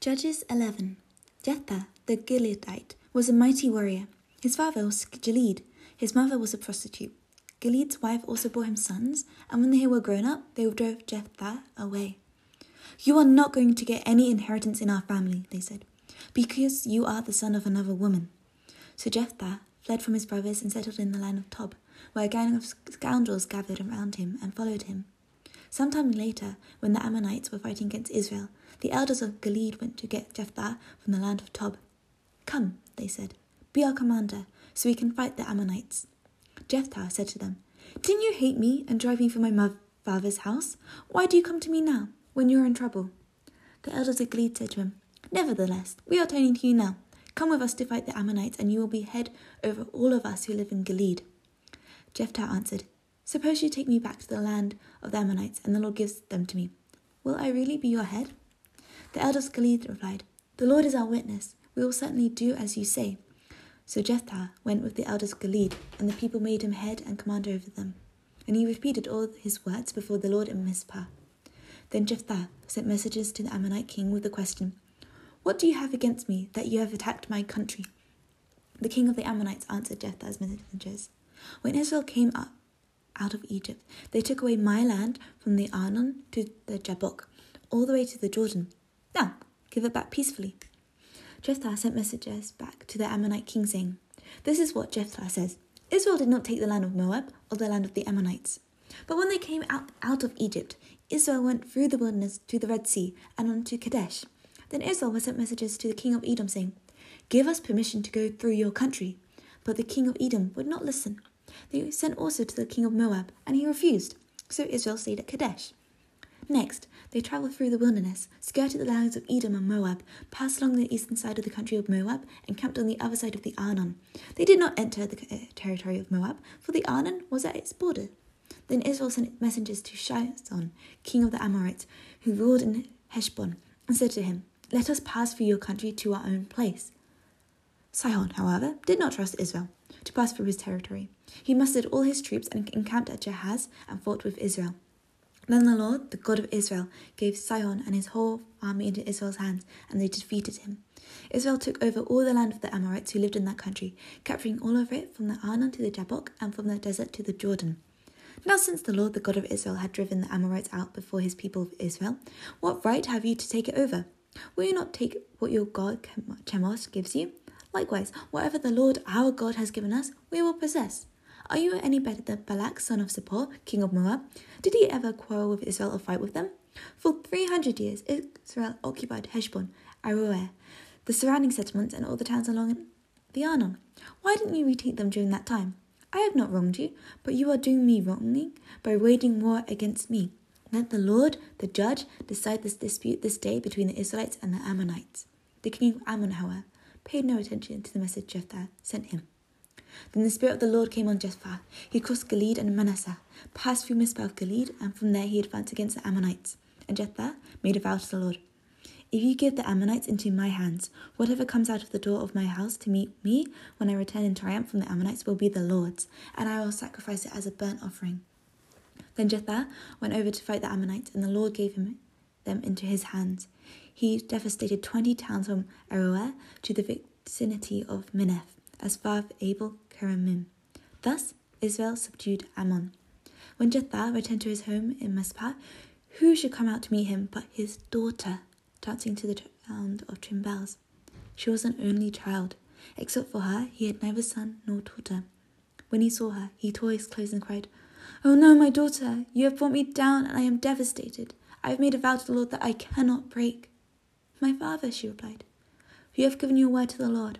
Judges 11. Jephthah the Gileadite was a mighty warrior. His father was Gilead. His mother was a prostitute. Gilead's wife also bore him sons, and when they were grown up, they drove Jephthah away. You are not going to get any inheritance in our family, they said, because you are the son of another woman. So Jephthah fled from his brothers and settled in the land of Tob, where a gang of scoundrels gathered around him and followed him. Some time later, when the Ammonites were fighting against Israel, the elders of Gilead went to get Jephthah from the land of Tob. Come, they said, be our commander, so we can fight the Ammonites. Jephthah said to them, Didn't you hate me and drive me from my father's house? Why do you come to me now, when you are in trouble? The elders of Gilead said to him, Nevertheless, we are turning to you now. Come with us to fight the Ammonites, and you will be head over all of us who live in Gilead. Jephthah answered, Suppose you take me back to the land of the Ammonites, and the Lord gives them to me. Will I really be your head? The elders of Gilead replied, The Lord is our witness. We will certainly do as you say. So Jephthah went with the elders of Gilead, and the people made him head and commander over them. And he repeated all his words before the Lord in Mizpah. Then Jephthah sent messages to the Ammonite king with the question, What do you have against me that you have attacked my country? The king of the Ammonites answered Jephthah's messengers, When Israel came up out of Egypt. They took away my land from the Arnon to the Jabbok, all the way to the Jordan. Now, give it back peacefully. Jephthah sent messengers back to the Ammonite king, saying, This is what Jephthah says Israel did not take the land of Moab or the land of the Ammonites. But when they came out, out of Egypt, Israel went through the wilderness to the Red Sea and on to Kadesh. Then Israel sent messages to the king of Edom, saying, Give us permission to go through your country. But the king of Edom would not listen. They sent also to the king of Moab, and he refused. So Israel stayed at Kadesh. Next, they travelled through the wilderness, skirted the lands of Edom and Moab, passed along the eastern side of the country of Moab, and camped on the other side of the Arnon. They did not enter the uh, territory of Moab, for the Arnon was at its border. Then Israel sent messengers to Sihon, king of the Amorites, who ruled in Heshbon, and said to him, Let us pass through your country to our own place. Sihon, however, did not trust Israel to pass through his territory. He mustered all his troops and encamped at Jahaz and fought with Israel. Then the Lord, the God of Israel, gave Sihon and his whole army into Israel's hands, and they defeated him. Israel took over all the land of the Amorites who lived in that country, capturing all of it from the Arnon to the Jabbok and from the desert to the Jordan. Now, since the Lord, the God of Israel, had driven the Amorites out before his people of Israel, what right have you to take it over? Will you not take what your God Chemosh gives you? Likewise, whatever the Lord our God has given us, we will possess. Are you any better than Balak, son of Zippor, king of Moab? Did he ever quarrel with Israel or fight with them? For three hundred years, Israel occupied Heshbon, Aroer, the surrounding settlements, and all the towns along the Arnon. Why didn't you retake them during that time? I have not wronged you, but you are doing me wrongly by waging war against me. Let the Lord, the judge, decide this dispute this day between the Israelites and the Ammonites. The king of Ammon, however, paid no attention to the message Jephthah sent him. Then the Spirit of the Lord came on Jephthah. He crossed Gilead and Manasseh, passed through Mizpah of Gilead, and from there he advanced against the Ammonites. And Jephthah made a vow to the Lord If you give the Ammonites into my hands, whatever comes out of the door of my house to meet me when I return in triumph from the Ammonites will be the Lord's, and I will sacrifice it as a burnt offering. Then Jephthah went over to fight the Ammonites, and the Lord gave him them into his hands. He devastated twenty towns from Aroer to the vicinity of Minnith, as far as Abel Thus Israel subdued Ammon. When Jephthah returned to his home in Mizpah, who should come out to meet him but his daughter, dancing to the sound of cymbals? She was an only child. Except for her, he had neither son nor daughter. When he saw her, he tore his clothes and cried, Oh no, my daughter, you have brought me down, and I am devastated. I have made a vow to the Lord that I cannot break. My father, she replied, you have given your word to the Lord.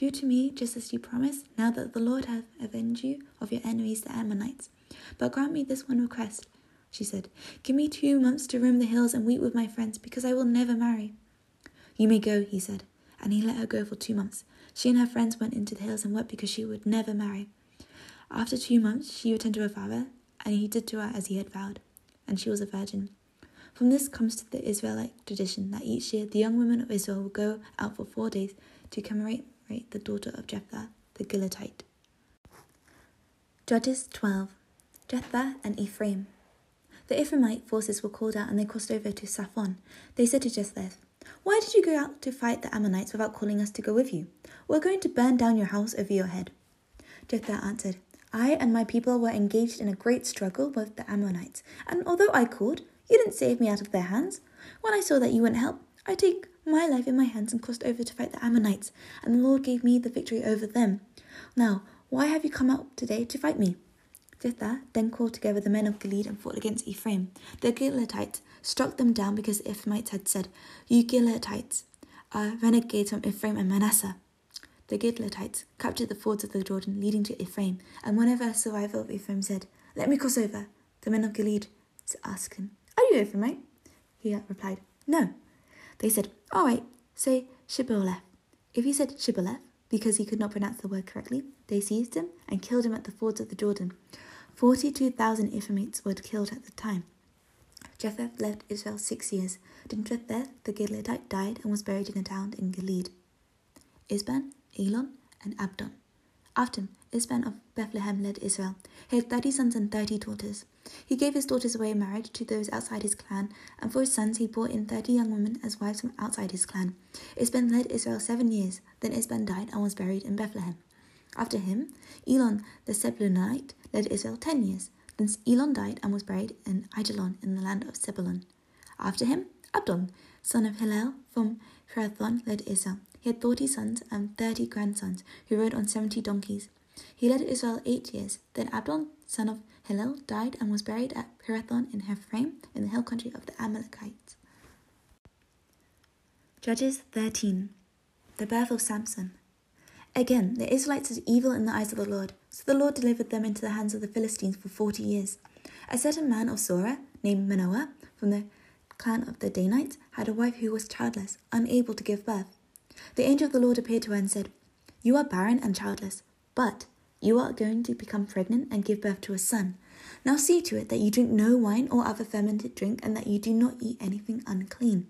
Do to me just as you promised, now that the Lord hath avenged you of your enemies, the Ammonites. But grant me this one request, she said. Give me two months to roam the hills and weep with my friends, because I will never marry. You may go, he said, and he let her go for two months. She and her friends went into the hills and wept because she would never marry. After two months, she returned to her father, and he did to her as he had vowed, and she was a virgin. From this comes to the Israelite tradition that each year the young women of Israel will go out for four days to commemorate the daughter of Jephthah the Gileadite. Judges 12 Jephthah and Ephraim. The Ephraimite forces were called out and they crossed over to Zaphon. They said to Jephthah, Why did you go out to fight the Ammonites without calling us to go with you? We're going to burn down your house over your head. Jephthah answered, I and my people were engaged in a great struggle with the Ammonites, and although I called, you didn't save me out of their hands. When I saw that you wouldn't help, I took my life in my hands and crossed over to fight the Ammonites, and the Lord gave me the victory over them. Now, why have you come out today to fight me? Jephthah then called together the men of Gilead and fought against Ephraim. The Gileadites struck them down because Ephraimites had said, You Gileadites are renegades from Ephraim and Manasseh. The Gileadites captured the fords of the Jordan leading to Ephraim, and whenever a survivor of Ephraim said, Let me cross over, the men of Gilead asked him, Are you Ephraimite? He replied, No. They said, All right, say Shibboleth. If he said Sibboleth, because he could not pronounce the word correctly, they seized him and killed him at the fords of the Jordan. Forty-two thousand Ephraimites were killed at the time. Jephthah left Israel six years. Jephthah the Gileadite died and was buried in a town in Gilead. Ibzan, Elon, and Abdon. After him, Ibzan of Bethlehem led Israel. He had thirty sons and thirty daughters. He gave his daughters away in marriage to those outside his clan, and for his sons he brought in thirty young women as wives from outside his clan. Ibzan led Israel seven years. Then Ibzan died and was buried in Bethlehem. After him, Elon the Zebulunite led Israel ten years. Then Elon died and was buried in Aijalon in the land of Zebulun. After him, Abdon, son of Hillel from Pirathon, led Israel. He had forty sons and thirty grandsons, who rode on seventy donkeys. He led Israel eight years. Then Abdon, son of Hillel, died and was buried at Pirathon in Ephraim, in the hill country of the Amalekites. Judges 13 The birth of Samson. Again, the Israelites did evil in the eyes of the Lord, so the Lord delivered them into the hands of the Philistines for forty years. A certain man of Zorah, named Manoah, from the clan of the Danites, had a wife who was childless, unable to give birth. The angel of the Lord appeared to her and said, You are barren and childless, but you are going to become pregnant and give birth to a son. Now see to it that you drink no wine or other fermented drink, and that you do not eat anything unclean.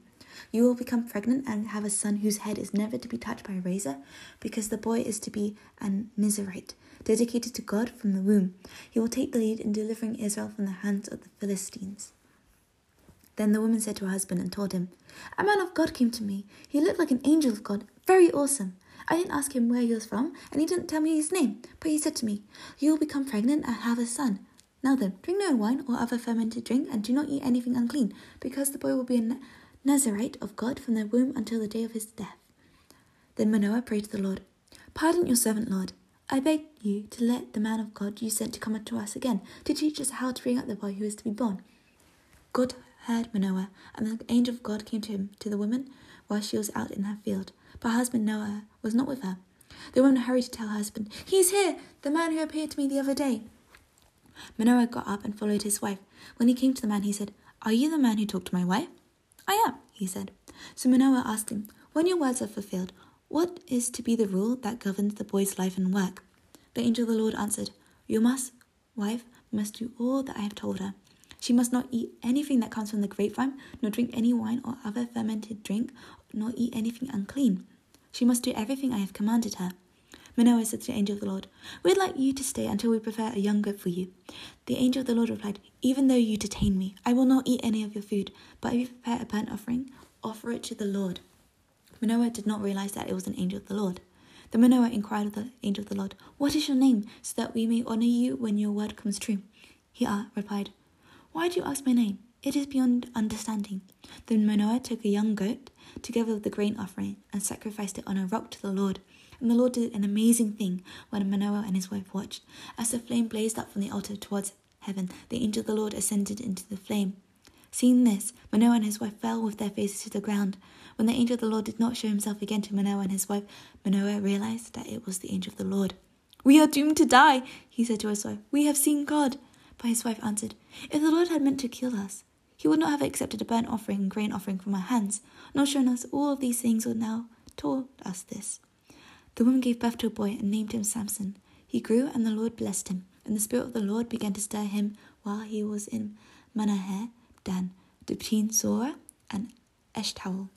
You will become pregnant and have a son whose head is never to be touched by a razor, because the boy is to be an Nazarite, dedicated to God from the womb. He will take the lead in delivering Israel from the hands of the Philistines. Then the woman said to her husband and told him, A man of God came to me. He looked like an angel of God, very awesome. I didn't ask him where he was from, and he didn't tell me his name, but he said to me, You will become pregnant and have a son. Now then, drink no wine or other fermented drink, and do not eat anything unclean, because the boy will be a Nazarite of God from the womb until the day of his death. Then Manoah prayed to the Lord, Pardon your servant, Lord. I beg you to let the man of God you sent to come to us again, to teach us how to bring up the boy who is to be born. God heard Manoah, and the angel of God came to him, to the woman, while she was out in her field. But her husband Noah was not with her. The woman hurried to tell her husband, He is here, the man who appeared to me the other day. Manoah got up and followed his wife. When he came to the man, he said, Are you the man who talked to my wife? I am, he said. So Manoah asked him, When your words are fulfilled, what is to be the rule that governs the boy's life and work? The angel of the Lord answered, Your must, wife must do all that I have told her. She must not eat anything that comes from the grapevine, nor drink any wine or other fermented drink, nor eat anything unclean. She must do everything I have commanded her. Manoah said to the angel of the Lord, We'd like you to stay until we prepare a young goat for you. The angel of the Lord replied, Even though you detain me, I will not eat any of your food, but if you prepare a burnt offering, offer it to the Lord. Manoah did not realize that it was an angel of the Lord. The Manoah inquired of the angel of the Lord, What is your name, so that we may honor you when your word comes true? He replied, Why do you ask my name? It is beyond understanding. Then Manoah took a young goat, together with the grain offering, and sacrificed it on a rock to the Lord. And the Lord did an amazing thing when Manoah and his wife watched. As the flame blazed up from the altar towards heaven, the angel of the Lord ascended into the flame. Seeing this, Manoah and his wife fell with their faces to the ground. When the angel of the Lord did not show himself again to Manoah and his wife, Manoah realized that it was the angel of the Lord. We are doomed to die, he said to his wife. We have seen God. But his wife answered, If the Lord had meant to kill us, he would not have accepted a burnt offering and grain offering from our hands, nor shown us all of these things or now told us this. The woman gave birth to a boy and named him Samson. He grew, and the Lord blessed him, and the Spirit of the Lord began to stir him while he was in Mahaneh, Dan, between Zorah and Eshtaol.